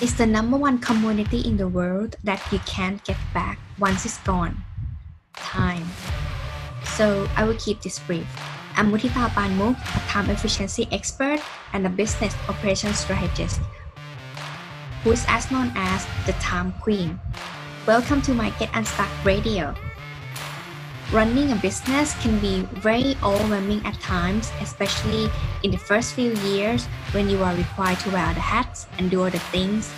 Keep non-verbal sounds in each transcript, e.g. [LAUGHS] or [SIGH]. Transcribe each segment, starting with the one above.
is the number one commodity in the world that you can't get back once it's gone time. So I will keep this brief. I'm Mutita Panmuk, a time efficiency expert and a business operations strategist who is as known as the time queen. Welcome to my Get Unstuck Radio. Running a business can be very overwhelming at times, especially in the first few years when you are required to wear the hats and do all the things.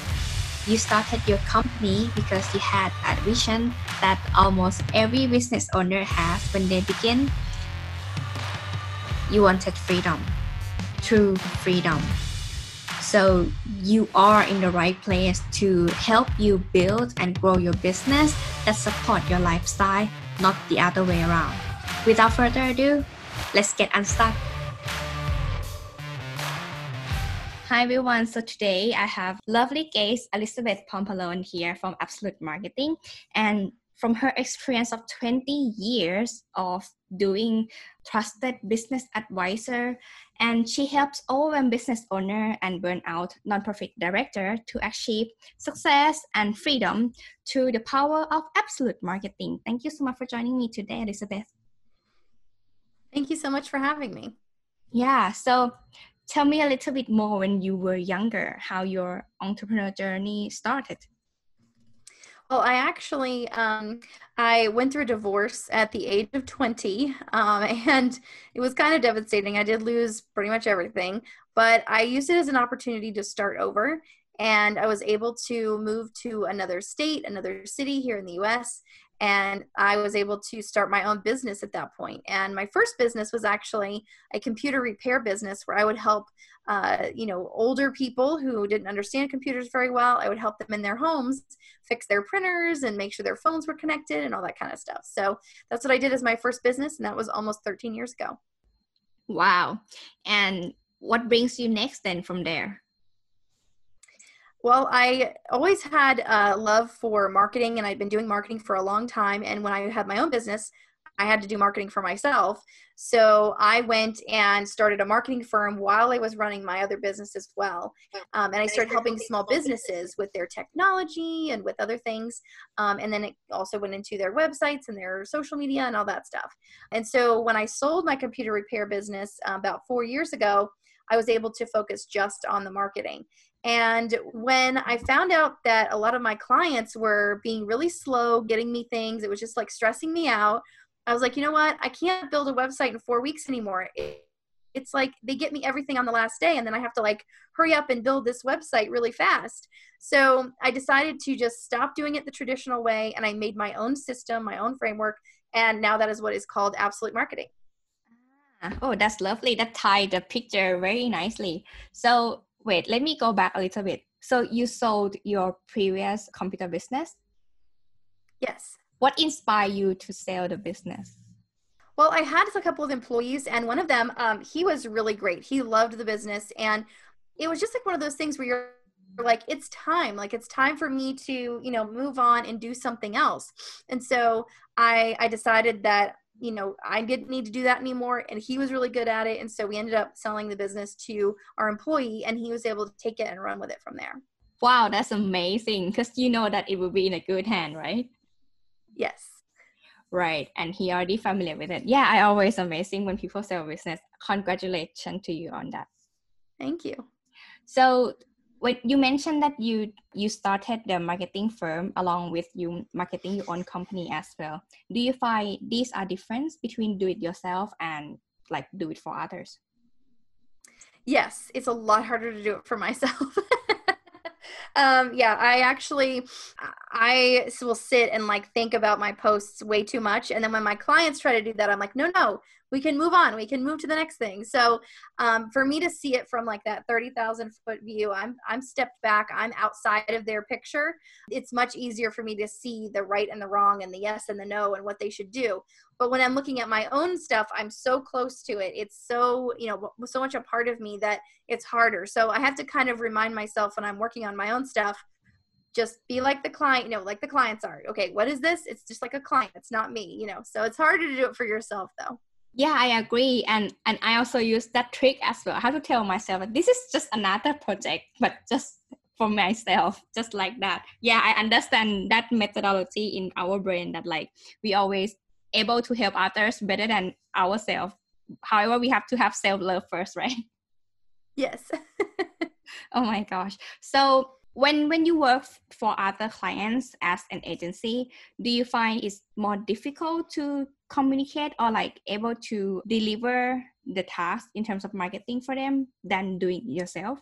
You started your company because you had a vision that almost every business owner has when they begin. You wanted freedom, true freedom. So you are in the right place to help you build and grow your business that support your lifestyle not the other way around. Without further ado, let's get unstuck. Hi everyone. So today I have lovely guest Elizabeth Pampalone here from Absolute Marketing and from her experience of 20 years of doing trusted business advisor and she helps overwhelmed business owner and burnout nonprofit director to achieve success and freedom through the power of absolute marketing. Thank you so much for joining me today, Elizabeth. Thank you so much for having me. Yeah, so tell me a little bit more when you were younger, how your entrepreneur journey started. Well, I actually um, I went through a divorce at the age of 20, um, [LAUGHS] and it was kind of devastating. I did lose pretty much everything, but I used it as an opportunity to start over. And I was able to move to another state, another city here in the US, and I was able to start my own business at that point. And my first business was actually a computer repair business where I would help, uh, you know, older people who didn't understand computers very well. I would help them in their homes fix their printers and make sure their phones were connected and all that kind of stuff. So that's what I did as my first business, and that was almost 13 years ago. Wow! And what brings you next then from there? Well, I always had a love for marketing and I've been doing marketing for a long time. And when I had my own business, I had to do marketing for myself. So I went and started a marketing firm while I was running my other business as well. Um, and I started helping small businesses with their technology and with other things. Um, and then it also went into their websites and their social media and all that stuff. And so when I sold my computer repair business uh, about four years ago, I was able to focus just on the marketing. And when I found out that a lot of my clients were being really slow getting me things, it was just like stressing me out. I was like, you know what? I can't build a website in four weeks anymore. It, it's like they get me everything on the last day, and then I have to like hurry up and build this website really fast. So I decided to just stop doing it the traditional way, and I made my own system, my own framework, and now that is what is called absolute marketing. Ah, oh, that's lovely. That tied the picture very nicely. So wait, let me go back a little bit. So you sold your previous computer business? Yes. What inspired you to sell the business? Well, I had a couple of employees, and one of them, um, he was really great. He loved the business, and it was just like one of those things where you're like, it's time. Like it's time for me to, you know, move on and do something else. And so I, I decided that you know, I didn't need to do that anymore. And he was really good at it. And so we ended up selling the business to our employee and he was able to take it and run with it from there. Wow, that's amazing. Because you know that it will be in a good hand, right? Yes. Right. And he already familiar with it. Yeah, I always amazing when people sell business. Congratulations to you on that. Thank you. So when you mentioned that you you started the marketing firm along with you marketing your own company as well. Do you find these are difference between do it yourself and like do it for others? Yes it's a lot harder to do it for [LAUGHS] myself. Um yeah i actually i will sit and like think about my posts way too much and then when my clients try to do that i'm like no no we can move on we can move to the next thing so um, for me to see it from like that 30000 foot view i'm i'm stepped back i'm outside of their picture it's much easier for me to see the right and the wrong and the yes and the no and what they should do but when i'm looking at my own stuff i'm so close to it it's so you know so much a part of me that it's harder so i have to kind of remind myself when i'm working on my own stuff just be like the client, you know, like the clients are. Okay, what is this? It's just like a client. It's not me, you know. So it's harder to do it for yourself though yeah i agree and and i also use that trick as well. I have to tell myself this is just another project but just for myself just like that. Yeah i understand that methodology in our brain that like we always able to help others better than ourselves. However we have to have self-love first [LAUGHS] right? Yes. [LAUGHS] Oh my gosh. So when when you work for other clients as an agency do you find it's more difficult to communicate or like able to deliver the task in terms of marketing for them than doing yourself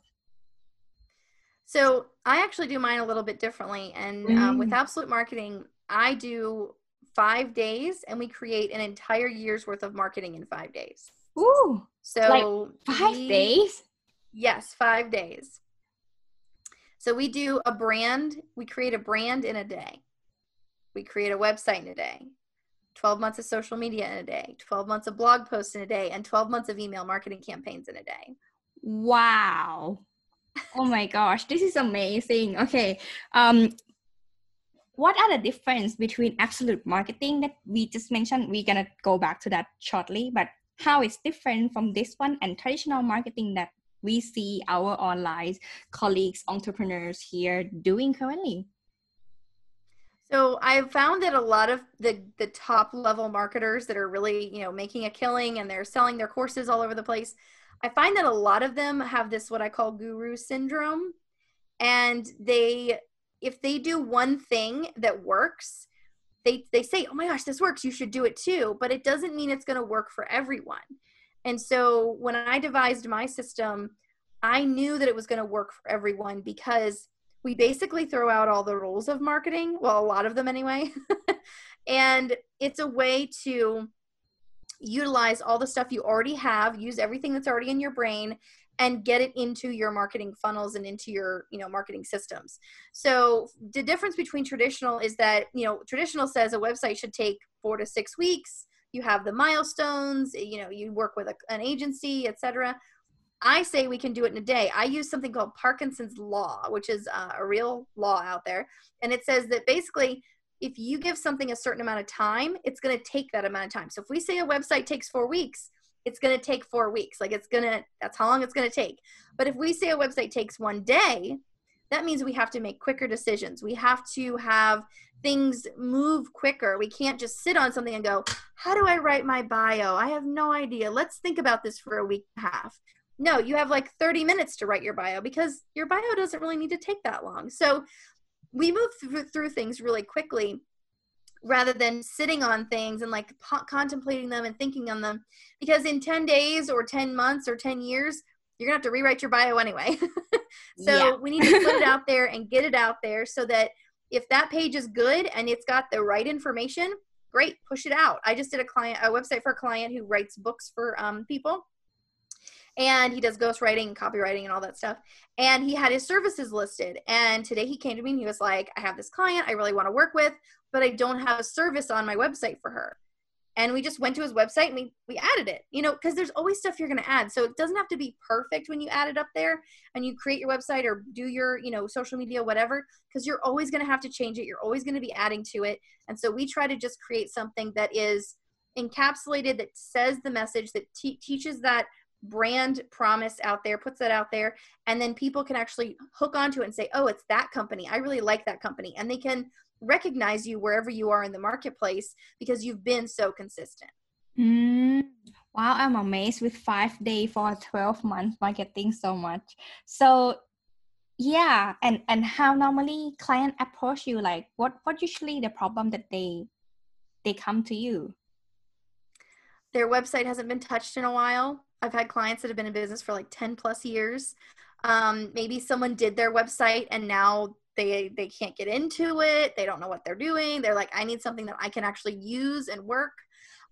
so i actually do mine a little bit differently and mm. um, with mm. absolute marketing i do five days and we create an entire year's worth of marketing in five days Ooh, so like five we, days yes five days so we do a brand, we create a brand in a day. We create a website in a day. 12 months of social media in a day, 12 months of blog posts in a day, and 12 months of email marketing campaigns in a day. Wow. Oh my gosh, this is amazing. Okay. Um what are the difference between absolute marketing that we just mentioned? We're gonna go back to that shortly, but how it's different from this one and traditional marketing that we see our online colleagues, entrepreneurs here doing currently? So I've found that a lot of the the top level marketers that are really, you know, making a killing and they're selling their courses all over the place, I find that a lot of them have this what I call guru syndrome and they if they do one thing that works, they they say, "Oh my gosh, this works. You should do it too." But it doesn't mean it's going to work for everyone. And so when I devised my system, I knew that it was going to work for everyone because we basically throw out all the rules of marketing, well, a lot of them anyway. [LAUGHS] and it's a way to utilize all the stuff you already have, use everything that's already in your brain and get it into your marketing funnels and into your you know marketing systems so the difference between traditional is that you know traditional says a website should take four to six weeks you have the milestones you know you work with a, an agency etc i say we can do it in a day. I use something called parkinson's law which is uh, a real law out there. And it says that basically if you give something a certain amount of time it's going to take that amount of time. So if we say a website takes four weeks it's going to take four weeks. Like it's going to that's how long it's going to take. But if we say a website takes one day that means we have to make quicker decisions we have to have things move quicker. We can't just sit on something and go, How do I write my bio? I have no idea. Let's think about this for a week and a half. No, you have like 30 minutes to write your bio because your bio doesn't really need to take that long. So we move through, through things really quickly rather than sitting on things and like po- contemplating them and thinking on them because in 10 days or 10 months or 10 years you're gonna have to rewrite your bio anyway [LAUGHS] so yeah. we need to put it out [LAUGHS] there and get it out there so that if that page is good and it's got the right information, great, push it out. I just did a client, a website for a client who writes books for um, people and he does ghostwriting and copywriting and all that stuff and he had his services listed and today he came to me and he was like i have this client i really want to work with but i don't have a service on my website for her and we just went to his website and we, we added it you know because there's always stuff you're going to add. So it doesn't have to be perfect when you add it up there and you create your website or do your you know social media whatever because you're always going to have to change it. You're always going to be adding to it. And so we try to just create something that is encapsulated that says the message that te- teaches that brand promise out there puts that out there and then people can actually hook onto it and say oh it's that company i really like that company and they can recognize you wherever you are in the marketplace because you've been so consistent. Mm, wow, I'm amazed with five day for 12 month marketing so much. So yeah, and and how normally client approach you like what what usually the problem that they they come to you? Their website hasn't been touched in a while. I've had clients that have been in business for like 10 plus years. Um, maybe someone did their website and now they they can't get into it. They don't know what they're doing. They're like i need something that i can actually use and work.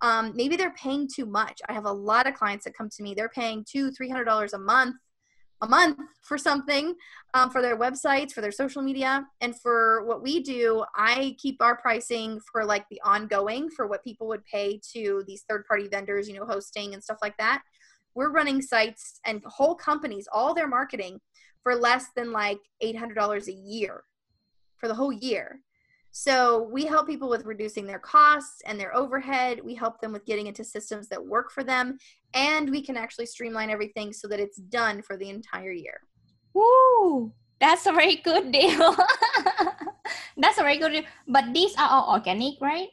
Um, maybe they're paying too much. I have a lot of clients that come to me. They're paying two three hundred dollars a month a month for something um, for their websites for their social media. And for what we do i keep our pricing for like the ongoing for what people would pay to these third party vendors you know hosting and stuff like that we're running sites and whole companies all their marketing for less than like $800 a year for the whole year. So we help people with reducing their costs and their overhead. We help them with getting into systems that work for them. And we can actually streamline everything so that it's done for the entire year. Woo! That's a very good deal. [LAUGHS] That's a very good deal. But these are all organic, right?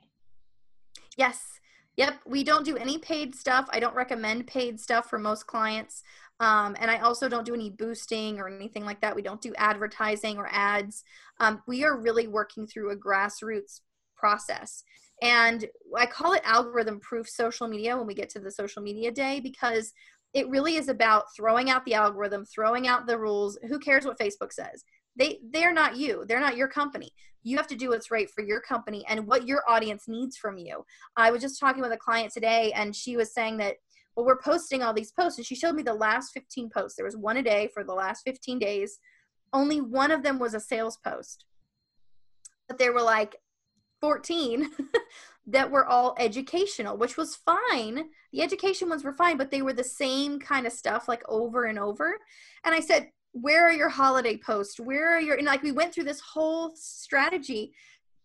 Yes. Yep. We don't do any paid stuff. I don't recommend paid stuff for most clients. Um, and I also don't do any boosting or anything like that. We don't do advertising or ads. Um, we are really working through a grassroots process. And I call it algorithm proof social media when we get to the social media day because it really is about throwing out the algorithm, throwing out the rules. Who cares what Facebook says? They they're not you. They're not your company. You have to do what's right for your company and what your audience needs from you. I was just talking with a client today and she was saying that well we're posting all these posts and she showed me the last 15 posts. There was one a day for the last 15 days. Only one of them was a sales post. But there were like 14 [LAUGHS] that were all educational, which was fine. The education ones were fine, but they were the same kind of stuff like over and over. And I said, Where are your holiday posts? Where are your, and like we went through this whole strategy,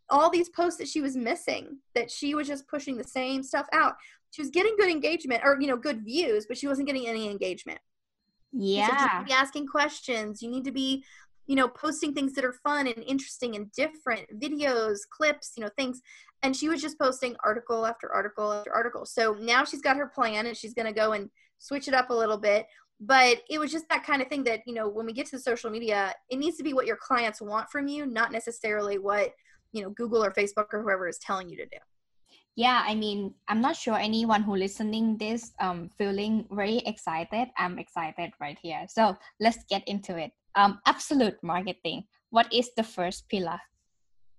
all these posts that she was missing, that she was just pushing the same stuff out. She was getting good engagement or, you know, good views, but she wasn't getting any engagement. Yeah. So you need to be asking questions. You need to be you know, posting things that are fun and interesting and different videos, clips, you know, things. And she was just posting article after article after article. So now she's got her plan and she's going to go and switch it up a little bit. But it was just that kind of thing that, you know, when we get to social media, it needs to be what your clients want from you, not necessarily what, you know, Google or Facebook or whoever is telling you to do yeah i mean i'm not sure anyone who listening this um feeling very excited i'm excited right here so let's get into it um, absolute marketing. What is the first pillar?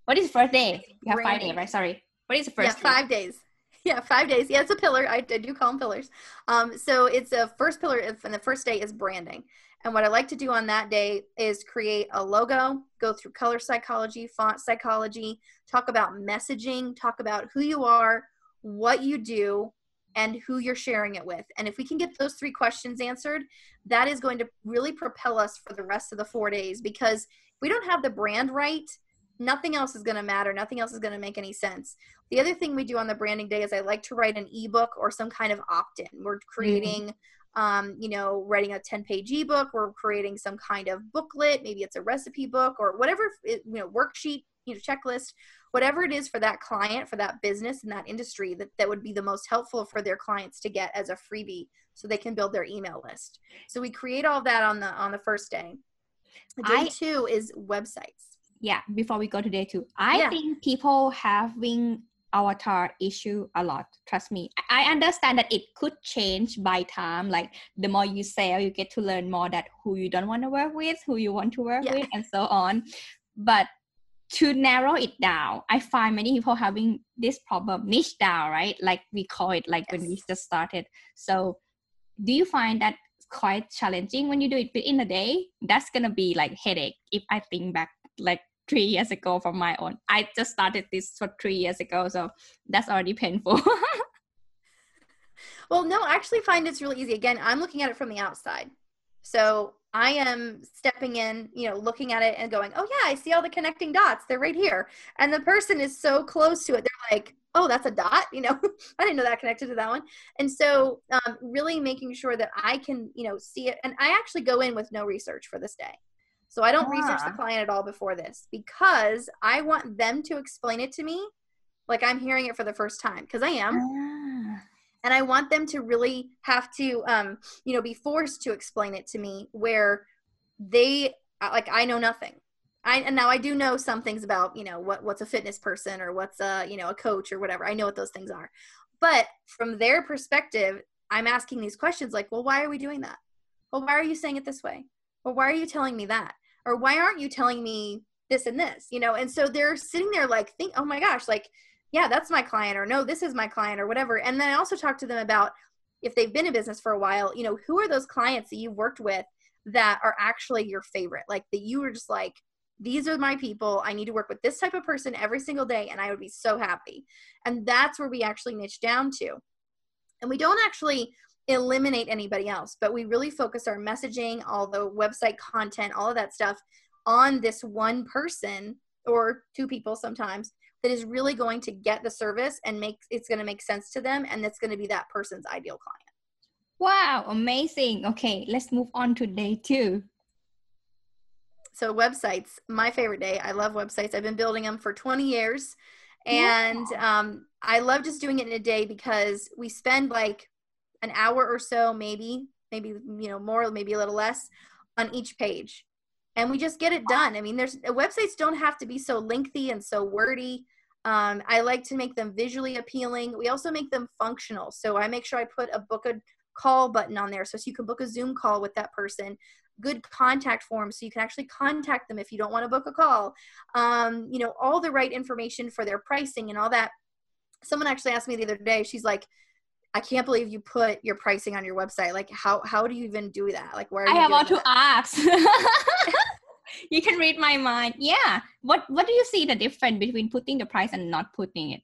What is the first day? You have five days, right? Sorry. What is the first? Yeah, five days. [LAUGHS] Yeah, five days. Yeah, it's a pillar. I, I do call them pillars. Um, so it's a first pillar, and the first day is branding. And what I like to do on that day is create a logo, go through color psychology, font psychology, talk about messaging, talk about who you are, what you do, and who you're sharing it with. And if we can get those three questions answered, that is going to really propel us for the rest of the four days because if we don't have the brand right, nothing else is going to matter. Nothing else is going to make any sense. The other thing we do on the branding day is I like to write an ebook or some kind of opt in. We're creating. Mm-hmm. Um, you know, writing a 10 page ebook, we're creating some kind of booklet, maybe it's a recipe book or whatever, you know, worksheet, you know, checklist whatever it is for that client, for that business and that industry that, that would be the most helpful for their clients to get as a freebie so they can build their email list. So we create all that on the on the first day. Day I, two is websites. Yeah, before we go to day two, I yeah. think people having avatar issue a lot trust me i understand that it could change by time like the more you sell you get to learn more that who you don't want to work with who you want to work yeah. with and so on but to narrow it down, I find many people having this problem niche down, right? Like we call it like yes. when we just started. So do you find that quite challenging when you do it within a day? That's gonna be like headache if I think back like three years ago from my own. I just started this for three years ago, so that's already painful. [LAUGHS] well, no, I actually find it's really easy. Again, I'm looking at it from the outside. So I am stepping in, you know, looking at it and going, oh, yeah, I see all the connecting dots. They're right here. And the person is so close to it. They're like, oh, that's a dot. You know, [LAUGHS] I didn't know that connected to that one. And so, um, really making sure that I can, you know, see it. And I actually go in with no research for this day. So I don't ah. research the client at all before this because I want them to explain it to me like I'm hearing it for the first time because I am. Ah and i want them to really have to um, you know be forced to explain it to me where they like i know nothing I and now I do know some things about you know what what's a fitness person or what's a you know a coach or whatever. I know what those things are, but from their perspective, I'm asking these questions like, well, why are we doing that? Well, why are you saying it this way? Well, why are you telling me that? Or why aren't you telling me this and this? You know, and so they're sitting there like, think, oh my gosh, like yeah, that's my client, or no, this is my client, or whatever. And then I also talk to them about if they've been in business for a while, you know, who are those clients that you've worked with that are actually your favorite? Like that you were just like, these are my people. I need to work with this type of person every single day, and I would be so happy. And that's where we actually niche down to. And we don't actually eliminate anybody else, but we really focus our messaging, all the website content, all of that stuff on this one person or two people sometimes that is really going to get the service and make it's going to make sense to them and that's going to be that person's ideal client wow amazing okay let's move on to day two so websites, my favorite day. I love websites. I've been building them for 20 years. And um, I love just doing it in a day because we spend like an hour or so, maybe, maybe, you know, more, maybe a little less on each page. And we just get it done. I mean, there's websites don't have to be so lengthy and so wordy. Um, I like to make them visually appealing. We also make them functional. So I make sure I put a book a call button on there so, you can book a Zoom call with that person. Good contact forms so you can actually contact them if you don't want to book a call. Um, you know, all the right information for their pricing and all that. Someone actually asked me the other day, she's like, I can't believe you put your pricing on your website. Like, how how do you even do that? Like, where I have all to ask. [LAUGHS] [LAUGHS] you can read my mind. Yeah. What What do you see the difference between putting the price and not putting it?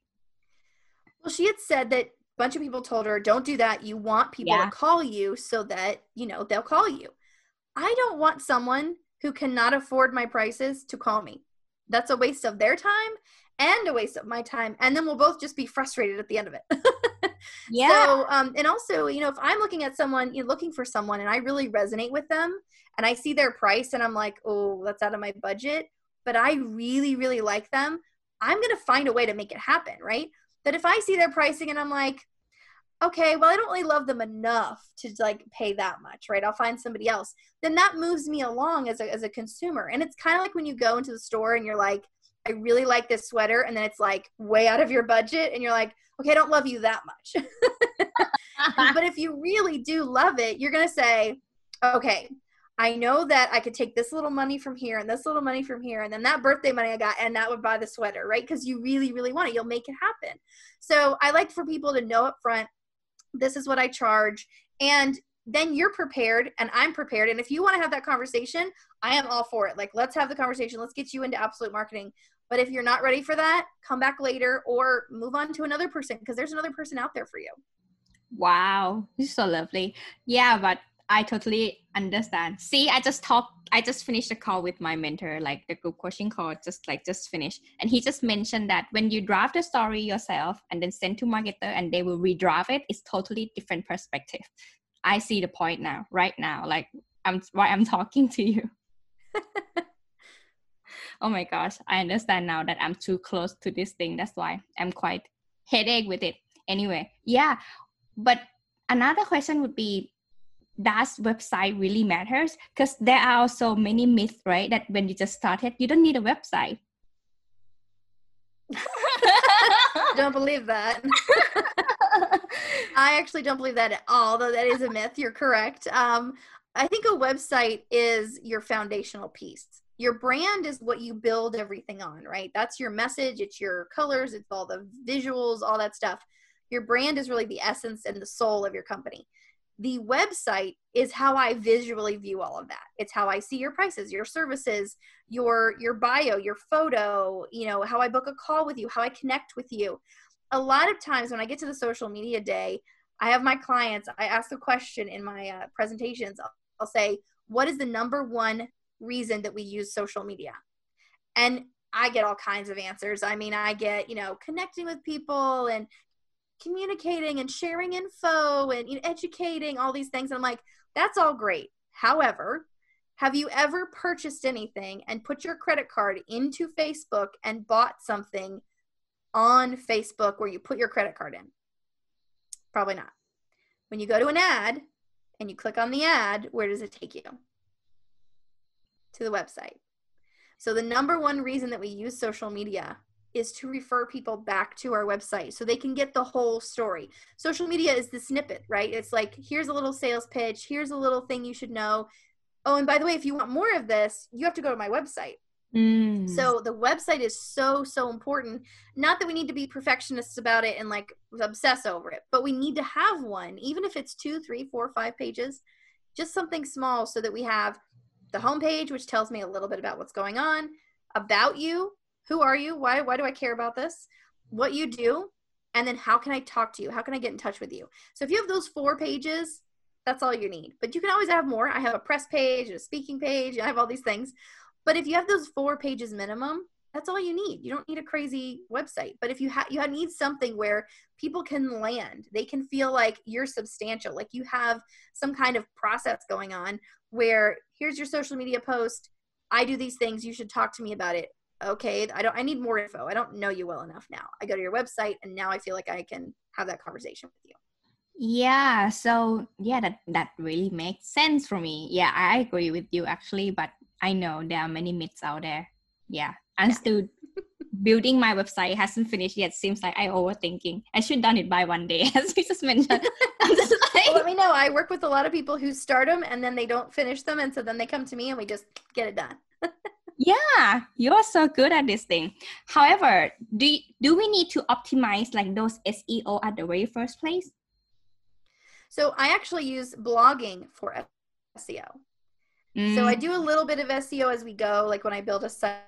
Well, she had said that a bunch of people told her, "Don't do that. You want people yeah. to call you so that you know they'll call you." I don't want someone who cannot afford my prices to call me. That's a waste of their time and a waste of my time, and then we'll both just be frustrated at the end of it. [LAUGHS] yeah. So, um, and also, you know, if I'm looking at someone, you know, looking for someone, and I really resonate with them, and I see their price and I'm like, oh, that's out of my budget, but I really, really like them, I'm going to find a way to make it happen, right? But if I see their pricing and I'm like, okay, well, I don't really love them enough to like pay that much, right? I'll find somebody else. Then that moves me along as a, as a consumer. And it's kind of like when you go into the store and you're like, I really like this sweater. And then it's like way out of your budget. And you're like, okay, I don't love you that much. [LAUGHS] but if you really do love it, you're going to say, okay, I know that I could take this little money from here and this little money from here, and then that birthday money I got, and that would buy the sweater, right? Because you really, really want it. You'll make it happen. So I like for people to know up front this is what I charge. And then you're prepared and I'm prepared. And if you want to have that conversation, I am all for it. Like, let's have the conversation. Let's get you into absolute marketing. But if you're not ready for that, come back later or move on to another person because there's another person out there for you. Wow, this is so lovely. Yeah, but I totally understand. See, I just talked, I just finished a call with my mentor, like the group coaching call, just like just finished. And he just mentioned that when you draft a story yourself and then send to marketer and they will redraft it, it's totally different perspective. I see the point now, right now, like I'm why I'm [LAUGHS] talking to you. [LAUGHS] oh my gosh, I understand now that I'm too close to this thing. That's why I'm quite headache with it. Anyway, yeah. But another question would be does website really matters because there are also many myths right that when you just started you don't need a website [LAUGHS] don't believe that i actually don't believe that at all though that is a myth you're correct um, i think a website is your foundational piece your brand is what you build everything on right? That's your message it's your colors it's all the visuals all that stuff. Your brand is really the essence and the soul of your company. The website is how i visually view all of that. It's how i see your prices your services your your bio your photo you know how i book a call with you how i connect with you. A lot of times when i get to the social media day i have my clients i ask the question in my uh, presentations. I'll, I'll say what is the number one reason that we use social media and I get all kinds of answers. I mean, I get, you know, connecting with people and communicating and sharing info and you know, educating all these things. And I'm like, that's all great. However, have you ever purchased anything and put your credit card into Facebook and bought something on Facebook where you put your credit card in? Probably not. When you go to an ad and you click on the ad, where does it take you? To the website. So, the number one reason that we use social media is to refer people back to our website so they can get the whole story. Social media is the snippet, right? It's like, here's a little sales pitch, here's a little thing you should know. Oh, and by the way, if you want more of this, you have to go to my website. Mm. So the website is so, so important. Not that we need to be perfectionists about it and like obsess over it, but we need to have one, even if it's two, three, four, five pages, just something small so that we have the homepage, which tells me a little bit about what's going on, about you, who are you? Why why do I care about this? What you do, and then how can I talk to you? How can I get in touch with you? So if you have those four pages, that's all you need. But you can always have more. I have a press page, a speaking page, I have all these things. But if you have those four pages minimum, that's all you need. You don't need a crazy website. But if you have you need something where people can land, they can feel like you're substantial, like you have some kind of process going on where here's your social media post, I do these things. You should talk to me about it. Okay, I don't. I need more info. I don't know you well enough now. I go to your website, and now I feel like I can have that conversation with you. Yeah. So yeah, that that really makes sense for me. Yeah, I agree with you actually, but I know there are many myths out there. Yeah, I'm yeah. still building my website hasn't finished yet. Seems like I overthinking. I should done it by one day, [LAUGHS] as we just mentioned. [LAUGHS] just like, well, let me know. I work with a lot of people who start them and then they don't finish them, and so then they come to me and we just get it done. [LAUGHS] yeah, you're so good at this thing. However, do do we need to optimize like those SEO at the very first place? So I actually use blogging for SEO. Mm. So I mm. do a little bit of SEO as we go, like when I build a site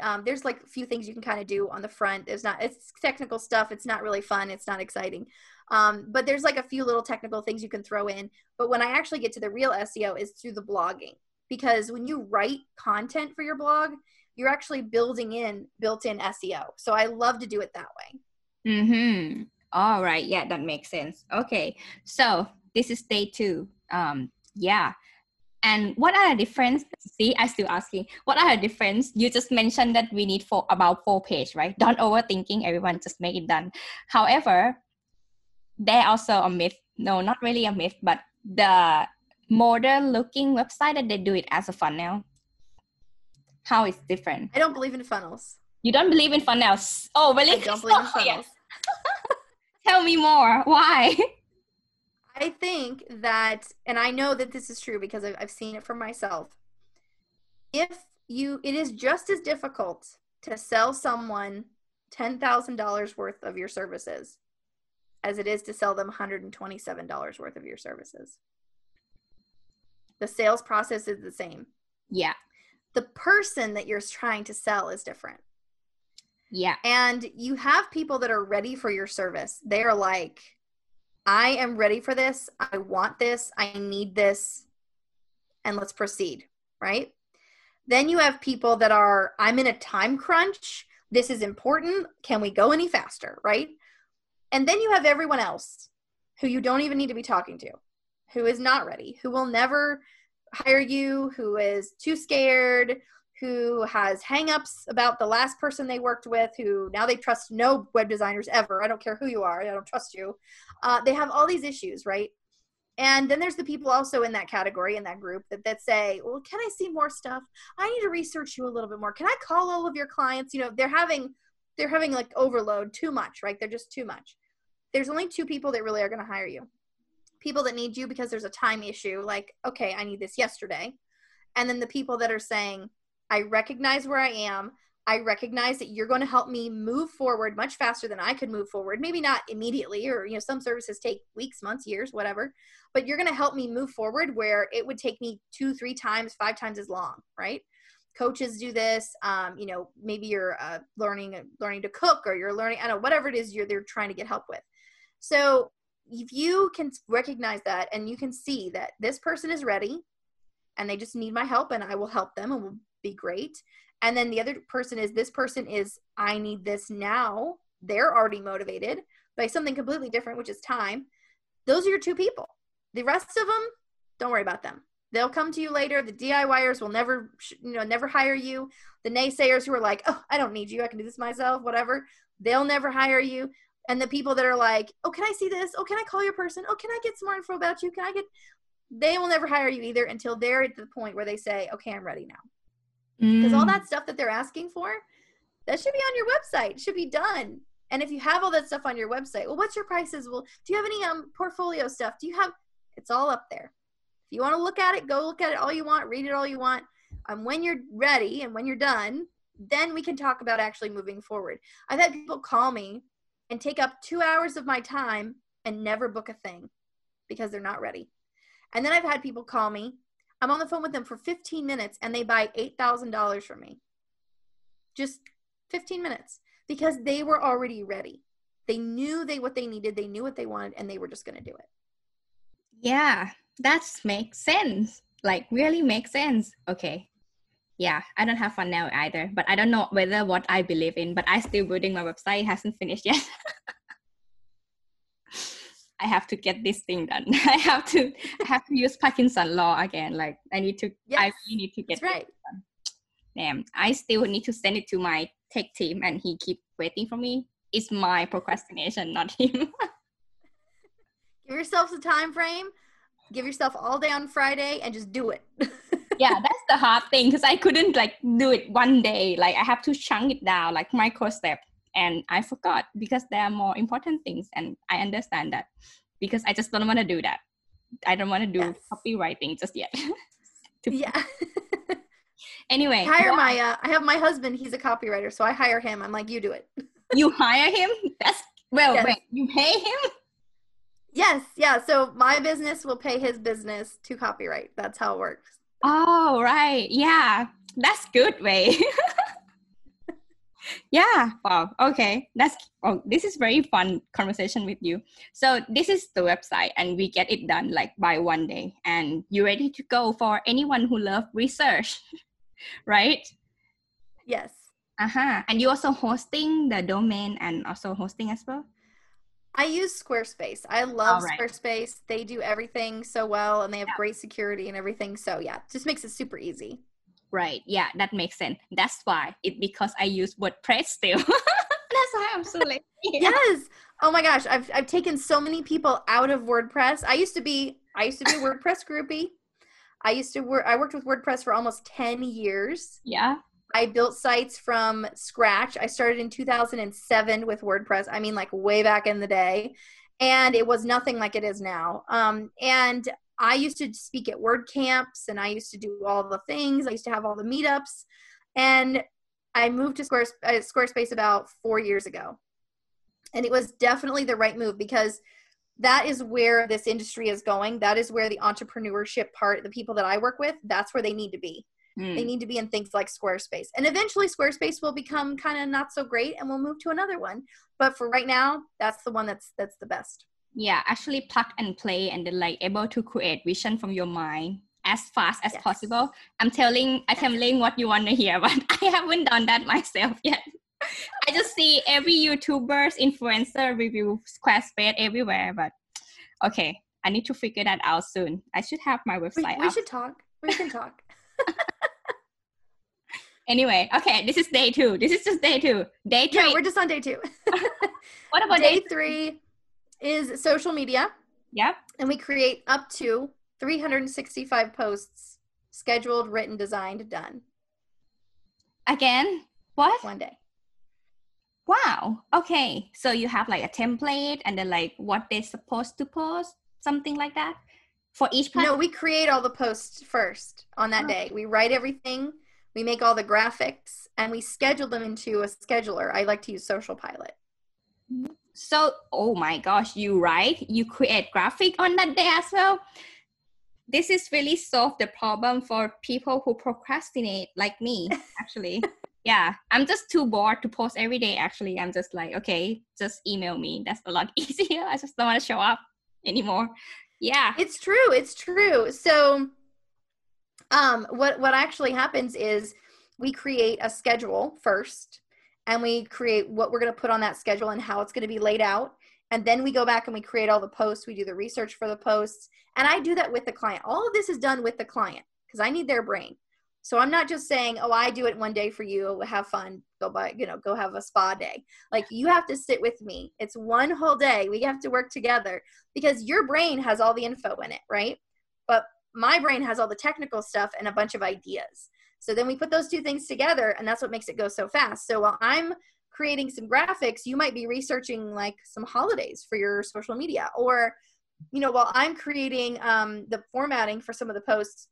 um, there's like a few things you can kind of do on the front. It's not it's technical stuff. It's not really fun. It's not exciting. Um, but there's like a few little technical things you can throw in. But when i actually get to the real seo is through the blogging. Because when you write content for your blog you're actually building in built-in seo so i love to do it that way. Mm-hmm. All right. Yeah that makes sense. Okay. So this is day two. Um yeah and what are the difference? See, I still asking. What are the difference? You just mentioned that we need for about four page, right? [LAUGHS] Don't overthinking. Everyone just make it done. However, there also a myth. No, not really a myth, but the modern looking website that they do it as a funnel. How is different? I don't believe in funnels. You don't believe in funnels? Oh, really? I don't believe in [LAUGHS] oh, funnels. [LAUGHS] Tell me more. Why? I think that, and I know that this is true because I've, I've seen it for myself. If you, it is just as difficult to sell someone $10,000 worth of your services as it is to sell them $127 worth of your services. The sales process is the same. Yeah. The person that you're trying to sell is different. Yeah. And you have people that are ready for your service. They are like, I am ready for this. I want this. I need this. And let's proceed, right? Then you have people that are, I'm in a time crunch. This is important. Can we go any faster, right? And then you have everyone else who you don't even need to be talking to, who is not ready, who will never hire you, who is too scared, who has hangups about the last person they worked with, who now they trust no web designers ever. I don't care who you are, I don't trust you. Uh, they have all these issues, right? And then there's the people also in that category, in that group, that, that say, well, can I see more stuff? I need to research you a little bit more. Can I call all of your clients? You know, they're having they're having like overload too much, right? They're just too much. There's only two people that really are going to hire you. People that need you because there's a time issue, like, okay, I need this yesterday. And then the people that are saying, I recognize where I am. I recognize that you're going to help me move forward much faster than I could move forward. Maybe not immediately, or you know, some services take weeks, months, years, whatever. But you're going to help me move forward where it would take me two, three times, five times as long, right? Coaches do this. Um, you know, maybe you're uh, learning learning to cook, or you're learning, I don't know, whatever it is you're they're trying to get help with. So if you can recognize that and you can see that this person is ready and they just need my help and I will help them and we'll be great. And then the other person is this person is, I need this now. They're already motivated by something completely different, which is time. Those are your two people. The rest of them, don't worry about them. They'll come to you later. The DIYers will never, you know, never hire you. The naysayers who are like, oh, I don't need you. I can do this myself, whatever. They'll never hire you. And the people that are like, oh, can I see this? Oh, can I call your person? Oh, can I get some more info about you? Can I get, they will never hire you either until they're at the point where they say, okay, I'm ready now because mm. all that stuff that they're asking for that should be on your website. Should be done. And if you have all that stuff on your website well what's your prices? Well do you have any um portfolio stuff? Do you have it's all up there. If you want to look at it go look at it all you want read it all you want. And um, when you're ready and when you're done then we can talk about actually moving forward. I've had people call me and take up two hours of my time and never book a thing because they're not ready. And then i've had people call me I'm on the phone with them for 15 minutes and they buy $8,000 from me. Just 15 minutes because they were already ready. They knew they what they needed, they knew what they wanted and they were just going to do it. Yeah, that makes sense. Like really makes sense. Okay. Yeah, I don't have fun now either, but I don't know whether what I believe in, but I still building my website. It hasn't finished yet. [LAUGHS] I have to get this thing done. [LAUGHS] I have to I have to use Parkinson law again. Like I need to yes, I really need to get right. Done. Damn, I still need to send it to my tech team and he keep waiting for me. It's my procrastination, not [LAUGHS] him. Give yourself a time frame. Give yourself all day on Friday and just do it. [LAUGHS] yeah, that's the hard thing because I couldn't like do it one day. Like I have to chunk it down, like micro step. And I forgot because there are more important things, and I understand that because I just don't want to do that. I don't want to do yes. copywriting just yet. [LAUGHS] yeah. [LAUGHS] anyway, hire yeah. my. Uh, I have my husband. He's a copywriter, so I hire him. I'm like, you do it. [LAUGHS] you hire him? That's well. Yes. Wait, you pay him? Yes, yeah. So my business will pay his business to copyright. That's how it works. Oh, right. Yeah. That's good way. Yeah. Wow. Okay. That's oh, this is very fun conversation with you. So this is the website and we get it done like by one day and you're ready to go for anyone who love research. [LAUGHS] right? Yes. Uh-huh. And you also hosting the domain and also hosting as well? I use Squarespace. I love right. Squarespace. They do everything so well and they have yeah. great security and everything. So yeah, just makes it super easy. Right. Yeah, that makes sense. That's why it because I use WordPress still. [LAUGHS] That's why I'm so lazy. [LAUGHS] yes. Oh my gosh, I've I've taken so many people out of WordPress. I used to be I used to be a WordPress groupie. I used to work I worked with WordPress for almost 10 years. Yeah. I built sites from scratch. I started in 2007 with WordPress. I mean, like way back in the day. And it was nothing like it is now. Um, and I used to speak at WordCamps and I used to do all the things. I used to have all the meetups. And I moved to Squarespace, uh, Squarespace about four years ago. And it was definitely the right move because that is where this industry is going. That is where the entrepreneurship part, the people that I work with, that's where they need to be. Mm. They need to be in things like Squarespace. And eventually Squarespace will become kind of not so great and we'll move to another one. But for right now, that's the one that's that's the best. Yeah, actually plug and play and then like able to create vision from your mind as fast as yes. possible. I'm telling I'm telling what you want to hear, [LAUGHS] but I haven't done that myself yet. [LAUGHS] I just see every YouTuber's influencer review Squarespace everywhere, but okay, I need to figure that out soon. I should have my website. We, we should talk. We can talk. [LAUGHS] Anyway, okay, this is day two. This is just day two. Day three. Yeah, we're just on day two. what about day, day three? Is social media. Yep. And we create up to 365 posts, scheduled, written, designed, done. Again, what? One day. Wow. Okay. So you have like a template and then like what they're supposed to post, something like that for each. Platform? No, we create all the posts first on that oh. day. We write everything we make all the graphics and we schedule them into a scheduler. I like to use SocialPilot. Mm-hmm. So, oh my gosh, you write, you create graphic on that day as well. This is really solve the problem for people who procrastinate like me, [LAUGHS] actually. yeah, I'm just too bored to post every day. Actually, I'm just like, okay, just email me. That's a lot [LAUGHS] easier. I just don't want to show up anymore. Yeah, it's true. It's true. So um, what what actually happens is we create a schedule first, and we create what we're going to put on that schedule and how it's going to be laid out. And then we go back and we create all the posts. We do the research for the posts, and I do that with the client. All of this is done with the client because I need their brain. So I'm not just saying, "Oh, I do it one day for you. Have fun. Go buy, you know, go have a spa day." Like you have to sit with me. It's one whole day. We have to work together because your brain has all the info in it, right? But my brain has all the technical stuff and a bunch of ideas. So then we put those two things together, and that's what makes it go so fast. So while I'm creating some graphics, you might be researching like some holidays for your social media, or you know, while I'm creating um, the formatting for some of the posts,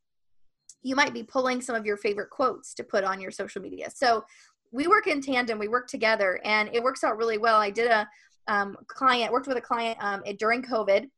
you might be pulling some of your favorite quotes to put on your social media. So we work in tandem, we work together, and it works out really well. I did a um, client, worked with a client um, during COVID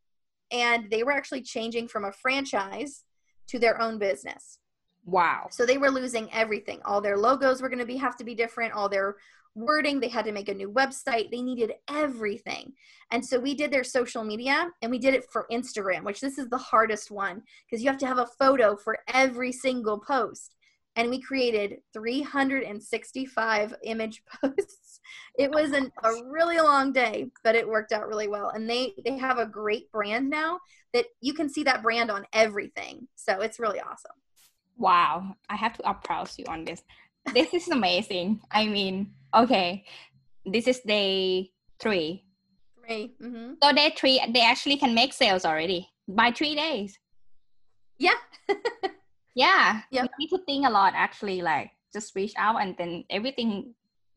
and they were actually changing from a franchise to their own business. Wow. So they were losing everything. All their logos were going to be have to be different, all their wording, they had to make a new website. They needed everything. And so we did their social media and we did it for Instagram, which this is the hardest one because you have to have a photo for every single post and we created 365 image [LAUGHS] posts. It was an, a really long day, but it worked out really well. And they they have a great brand now that you can see that brand on everything. So it's really awesome. Wow, I have to applause you on this. this is amazing. I mean, okay, this is day three. Three. Mm-hmm. So day three, they actually can make sales already by three days. Yeah. [LAUGHS] Yeah, Yep. we need to think a lot. Actually, like just reach out and then everything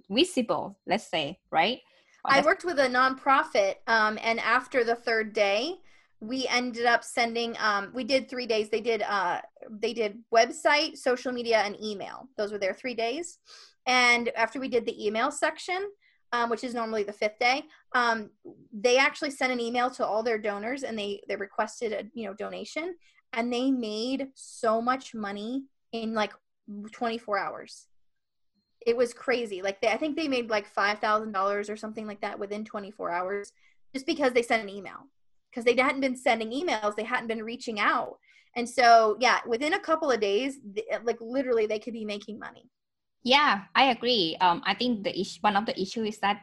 visible. Let's say, right? I worked with a nonprofit, um, and after the third day, we ended up sending. Um, we did three days. They did. Uh, they did website, social media, and email. Those were their three days. And after we did the email section, um, which is normally the fifth day, um, they actually sent an email to all their donors, and they they requested a you know donation, and they made so much money in like 24 hours it was crazy. Like they, I think they made like five thousand dollars or something like that within 24 hours, just because they sent an email. Because they hadn't been sending emails, they hadn't been reaching out, and so yeah, within a couple of days, like literally, they could be making money. Yeah, I agree. Um, I think the issue, one of the issue is that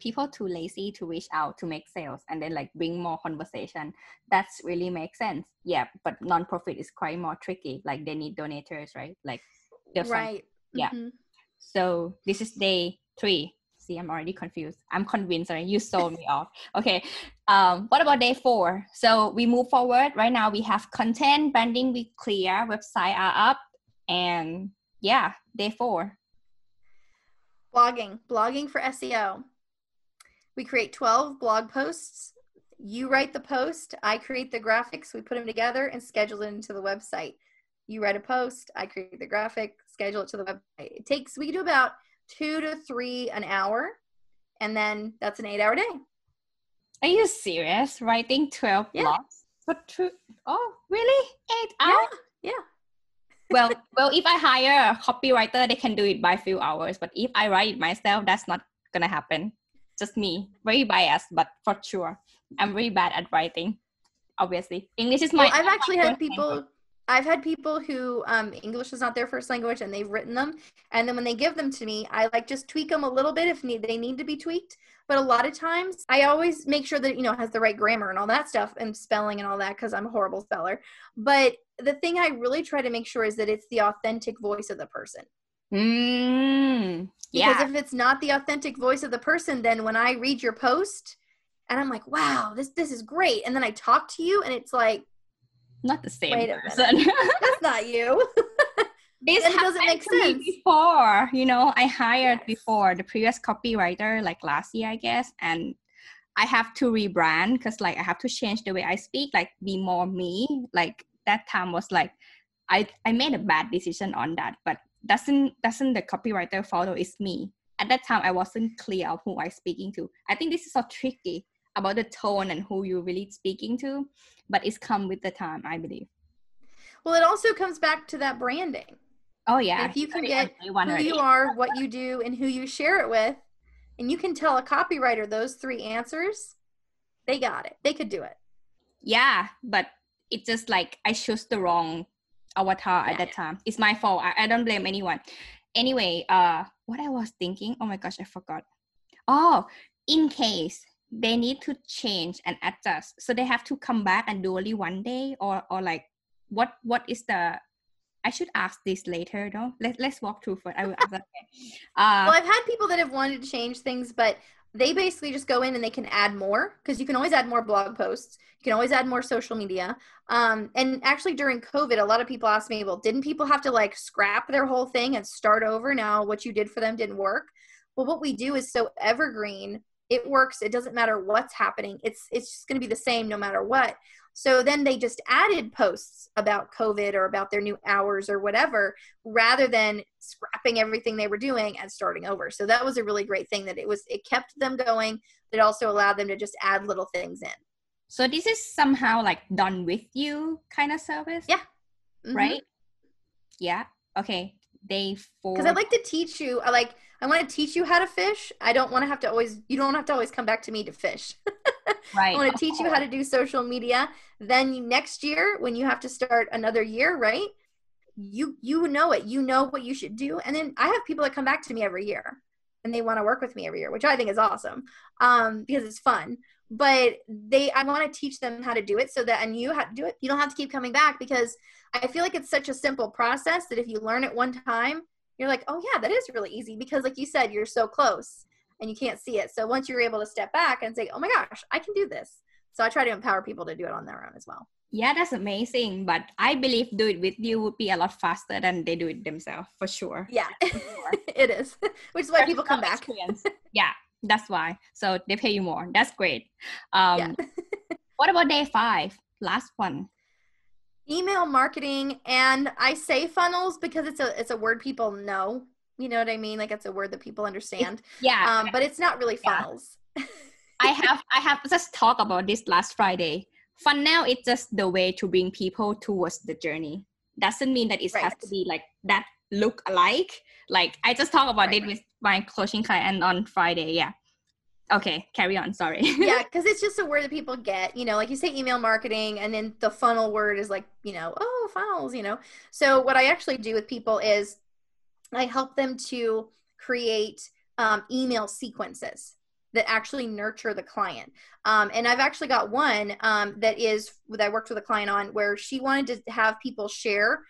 people too lazy to reach out to make sales and then like bring more conversation. That's really makes sense. Yeah, but non-profit is quite more tricky. Like they need donators, right? Like Right. Yeah. Mhm. So this is day three. See, I'm already confused. I'm convinced. Right? You sold me off. Okay. Um, what about day four? So we move forward. Right now we have content, branding, we clear, website are up, and yeah, day four. Blogging, blogging for SEO. We create 12 blog posts. You write the post, I create the graphics, we put them together and schedule it into the website. You write a post, I create the graphic, schedule it to the website. It takes, we do about two to three an hour, and then that's an eight hour day. Are you serious? Writing 12 Yeah. blogs? But true. Oh, really? Eight hours? Yeah. well, [LAUGHS] well, if I hire a copywriter, they can do it by a few hours. But if I write it myself, that's not gonna happen. Just me, very biased, but for sure, I'm very bad at writing. Obviously, English is my. Well, I've actually had people. language. I've had people who um, English is not their first language and they've written them, and then when they give them to me, I like just tweak them a little bit if need, they need to be tweaked. But a lot of times, I always make sure that you know has the right grammar and all that stuff and spelling and all that because I'm a horrible speller. But the thing I really try to make sure is that it's the authentic voice of the person. Mm, Because if it's not the authentic voice of the person, then when I read your post and I'm like, wow, this this is great, and then I talk to you and it's like, not the same Wait a person. [LAUGHS] that's not you. [LAUGHS] this Then doesn't make sense. before you know i hired Yes. before the previous copywriter like last year i guess and i have to rebrand because like i have to change the way i speak like be more me like that time was like i i made a bad decision on that but doesn't doesn't the copywriter follow it's me at that time i wasn't clear of who i speaking to i think this is so tricky about the tone and who you're really speaking to but it's come with the time i believe. Well, it also comes back to that branding. oh yeah. If you can get who you are, what you do, and who you share it with, and you can tell a copywriter those three answers, they got it. They could do it. yeah but it's just like i chose the wrong avatar at that time. It's my fault. I, I don't blame anyone. Anyway uh what i was thinking oh my gosh i forgot. Oh in case they need to change and adjust so they have to come back and do only one day or or like what what is the i should ask this later though Let, let's walk through first i will ask that [LAUGHS] uh Well, I've had people that have wanted to change things, but they basically just go in and they can add more because you can always add more blog posts. You can always add more social media. Um, and actually, during COVID, a lot of people asked me, well, didn't people have to like scrap their whole thing and start over now? What you did for them didn't work. Well, what we do is so evergreen. It works. It doesn't matter what's happening. It's it's just going to be the same no matter what. So then they just added posts about COVID or about their new hours or whatever, rather than scrapping everything they were doing and starting over. So that was a really great thing that it was it kept them going. It also allowed them to just add little things in. so this is somehow like done with you kind of service Yeah. Mhm. right yeah okay day four Because I like to teach you. I like I want to teach you how to fish. I don't want to have to always. You don't have to always come back to me to fish. [LAUGHS] right I want to teach you how to do social media. Then you- next year, when you have to start another year, right? You you know it. You know what you should do. And then I have people that come back to me every year, and they want to work with me every year, which I think is awesome, um, because it's fun. But they, I want to teach them how to do it so that, and you have to do it. You don't have to keep coming back because I feel like it's such a simple process that if you learn it one time, you're like, oh yeah, that is really easy because like you said, you're so close and you can't see it. So once you're able to step back and say, oh my gosh, I can do this. So I try to empower people to do it on their own as well. Yeah, that's amazing. But I believe do it with you would be a lot faster than they do it themselves for sure. Yeah, sure. [LAUGHS] it is. [LAUGHS] Which is why people come back. yeah, that's why. So they pay you more. That's great. Um, yeah. [LAUGHS] what about day five? Last one. Email marketing, and I say funnels because it's a it's a word people know. You know what I mean? Like it's a word that people understand. yeah. Um, but it's not really funnels. Yeah. [LAUGHS] I have I have just talked about this last Friday. Funnel it's just the way to bring people towards the journey. Doesn't mean that it right. has to be like that look alike. Like I just talked about right. it with my coaching client on Friday. Yeah. Okay, carry on. Sorry. [LAUGHS] yeah, because it's just a word that people get. You know, like you say email marketing, and then the funnel word is like, you know, oh, funnels, you know. So, what I actually do with people is I help them to create um, email sequences that actually nurture the client. Um, and I've actually got one um, that is that I worked with a client on where she wanted to have people share.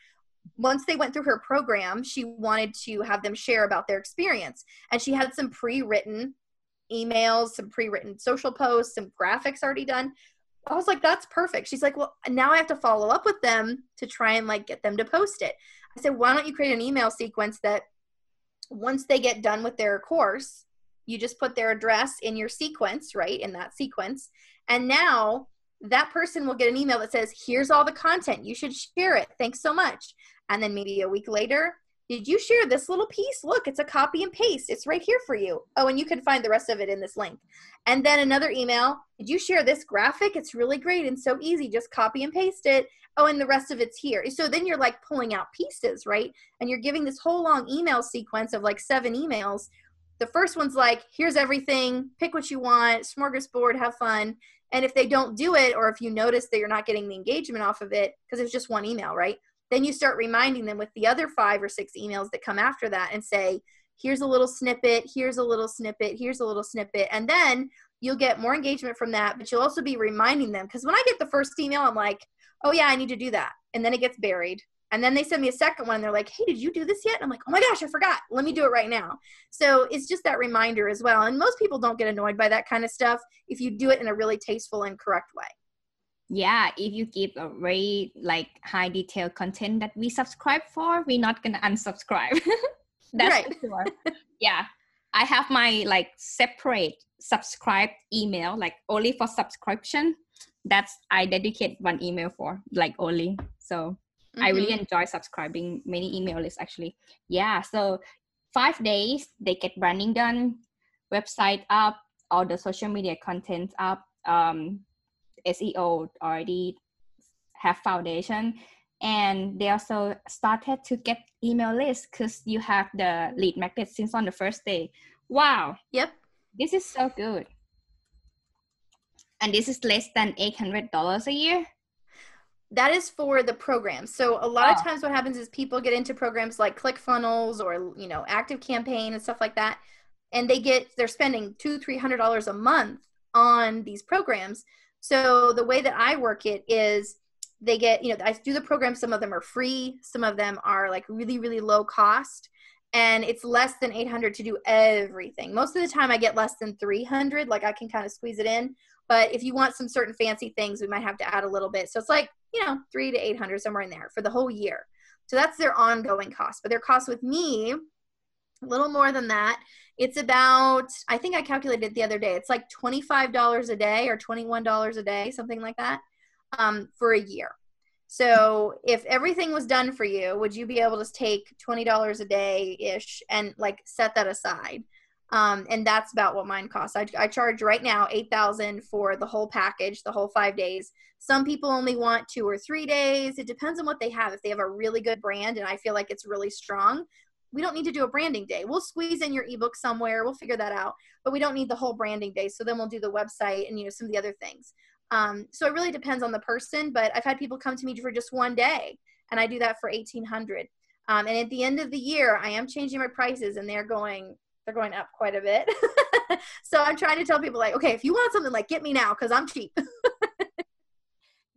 Once they went through her program, she wanted to have them share about their experience. And she had some pre written emails, some pre written social posts, some graphics already done. I was like, that's perfect. She's like, well, now I have to follow up with them to try and like get them to post it. I said, why don't you create an email sequence that once they get done with their course, you just put their address in your sequence, right? In that sequence. And now that person will get an email that says, here's all the content. You should share it. Thanks so much. And then maybe a week later, did you share this little piece? Look, it's a copy and paste. It's right here for you. Oh, and you can find the rest of it in this link. And then another email. Did you share this graphic? It's really great and so easy. Just copy and paste it. Oh, and the rest of it's here. So then you're like pulling out pieces, right? And you're giving this whole long email sequence of like seven emails the first one's like, here's everything, pick what you want, smorgasbord, have fun. And if they don't do it, or if you notice that you're not getting the engagement off of it, because it's just one email, right? Then you start reminding them with the other five or six emails that come after that and say, here's a little snippet, here's a little snippet, here's a little snippet. And then you'll get more engagement from that, but you'll also be reminding them. Because when I get the first email, I'm like, oh, yeah, I need to do that. And then it gets buried. And then they send me a second one and they're like, hey, did you do this yet? And I'm like, oh my gosh, I forgot. Let me do it right now. So it's just that reminder as well. And most people don't get annoyed by that kind of stuff if you do it in a really tasteful and correct way. Yeah, if you give a very like high detail content that we subscribe for, we're not gonna unsubscribe. [LAUGHS] That's right. sure. yeah. I have my like separate subscribed email, like only for subscription. That's I dedicate one email for, like only. So Mm-hmm. I really mm-hmm. enjoy subscribing many email lists actually. Yeah, so five days they get branding done, website up, all the social media content up, um, SEO already have foundation, and they also started to get email lists because you have the lead magnet since on the first day. Wow. Yep. This is so good. And this is less than eight hundred dollars a year that is for the program. So a lot oh. of times what happens is people get into programs like ClickFunnels or you know Active Campaign and stuff like that, and they get they're spending two three hundred dollars a month on these programs. So the way that I work it is they get you know I do the program. Some of them are free, some of them are like really really low cost, and it's less than 800 to do everything. Most of the time I get less than 300, like I can kind of squeeze it in. But if you want some certain fancy things, we might have to add a little bit. So it's like you know, three to 800, somewhere in there for the whole year. So that's their ongoing cost. But their cost with me, a little more than that. It's about, I think I calculated it the other day, it's like $25 a day or $21 a day, something like that, um, for a year. So if everything was done for you, would you be able to take $20 a day ish and like set that aside? Um, and that's about what mine costs. I, I charge right now eight thousand for the whole package, the whole five days. Some people only want two or three days. It depends on what they have. If they have a really good brand and I feel like it's really strong, we don't need to do a branding day. We'll squeeze in your ebook somewhere. We'll figure that out, but we don't need the whole branding day. So then we'll do the website and you know some of the other things. Um, so it really depends on the person. But I've had people come to me for just one day, and I do that for eighteen hundred. Um, and at the end of the year, I am changing my prices, and they're going they're going up quite a bit. [LAUGHS] so I'm trying to tell people like, okay, if you want something like get me now because I'm cheap. [LAUGHS]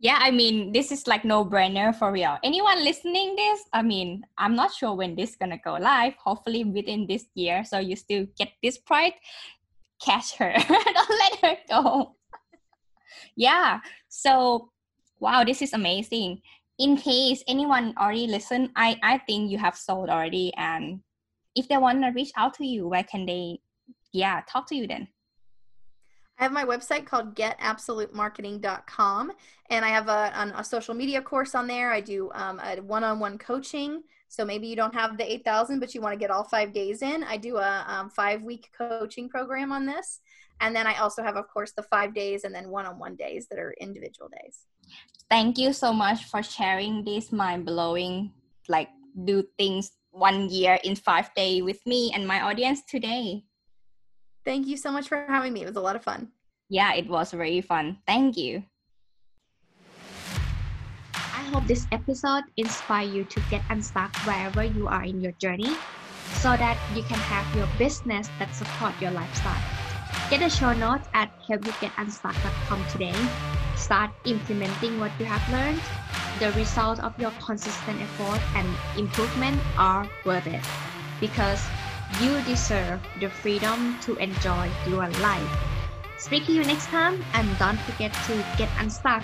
yeah i mean this is like no brainer for real. Anyone listening this i mean i'm not sure when this gonna go live. Hopefully within this year so you still get this pride catch her. [LAUGHS] Don't let her go. Yeah so wow this is amazing. In case anyone already listened i i think you have sold already and if they want to reach out to you where can they yeah talk to you then I have my website called getabsolutemarketing.com, and I have a, a social media course on there. I do um, a one-on-one coaching. So maybe you don't have the 8,000, but you want to get all five days in. I do a um, five-week coaching program on this. And then I also have, of course, the five days and then one-on-one days that are individual days. Thank you so much for sharing this mind-blowing, like do things one year in five days with me and my audience today. Thank you so much for having me. It was a lot of fun. Yeah, it was very fun. Thank you. I hope this episode inspire you to get unstuck wherever you are in your journey so that you can have your business that support your lifestyle. Get the show notes at helpyougetunstuck.com today. Start implementing what you have learned. The result of your consistent effort and improvement are worth it because you deserve the freedom to enjoy your life. Speak to you next time and don't forget to get unstuck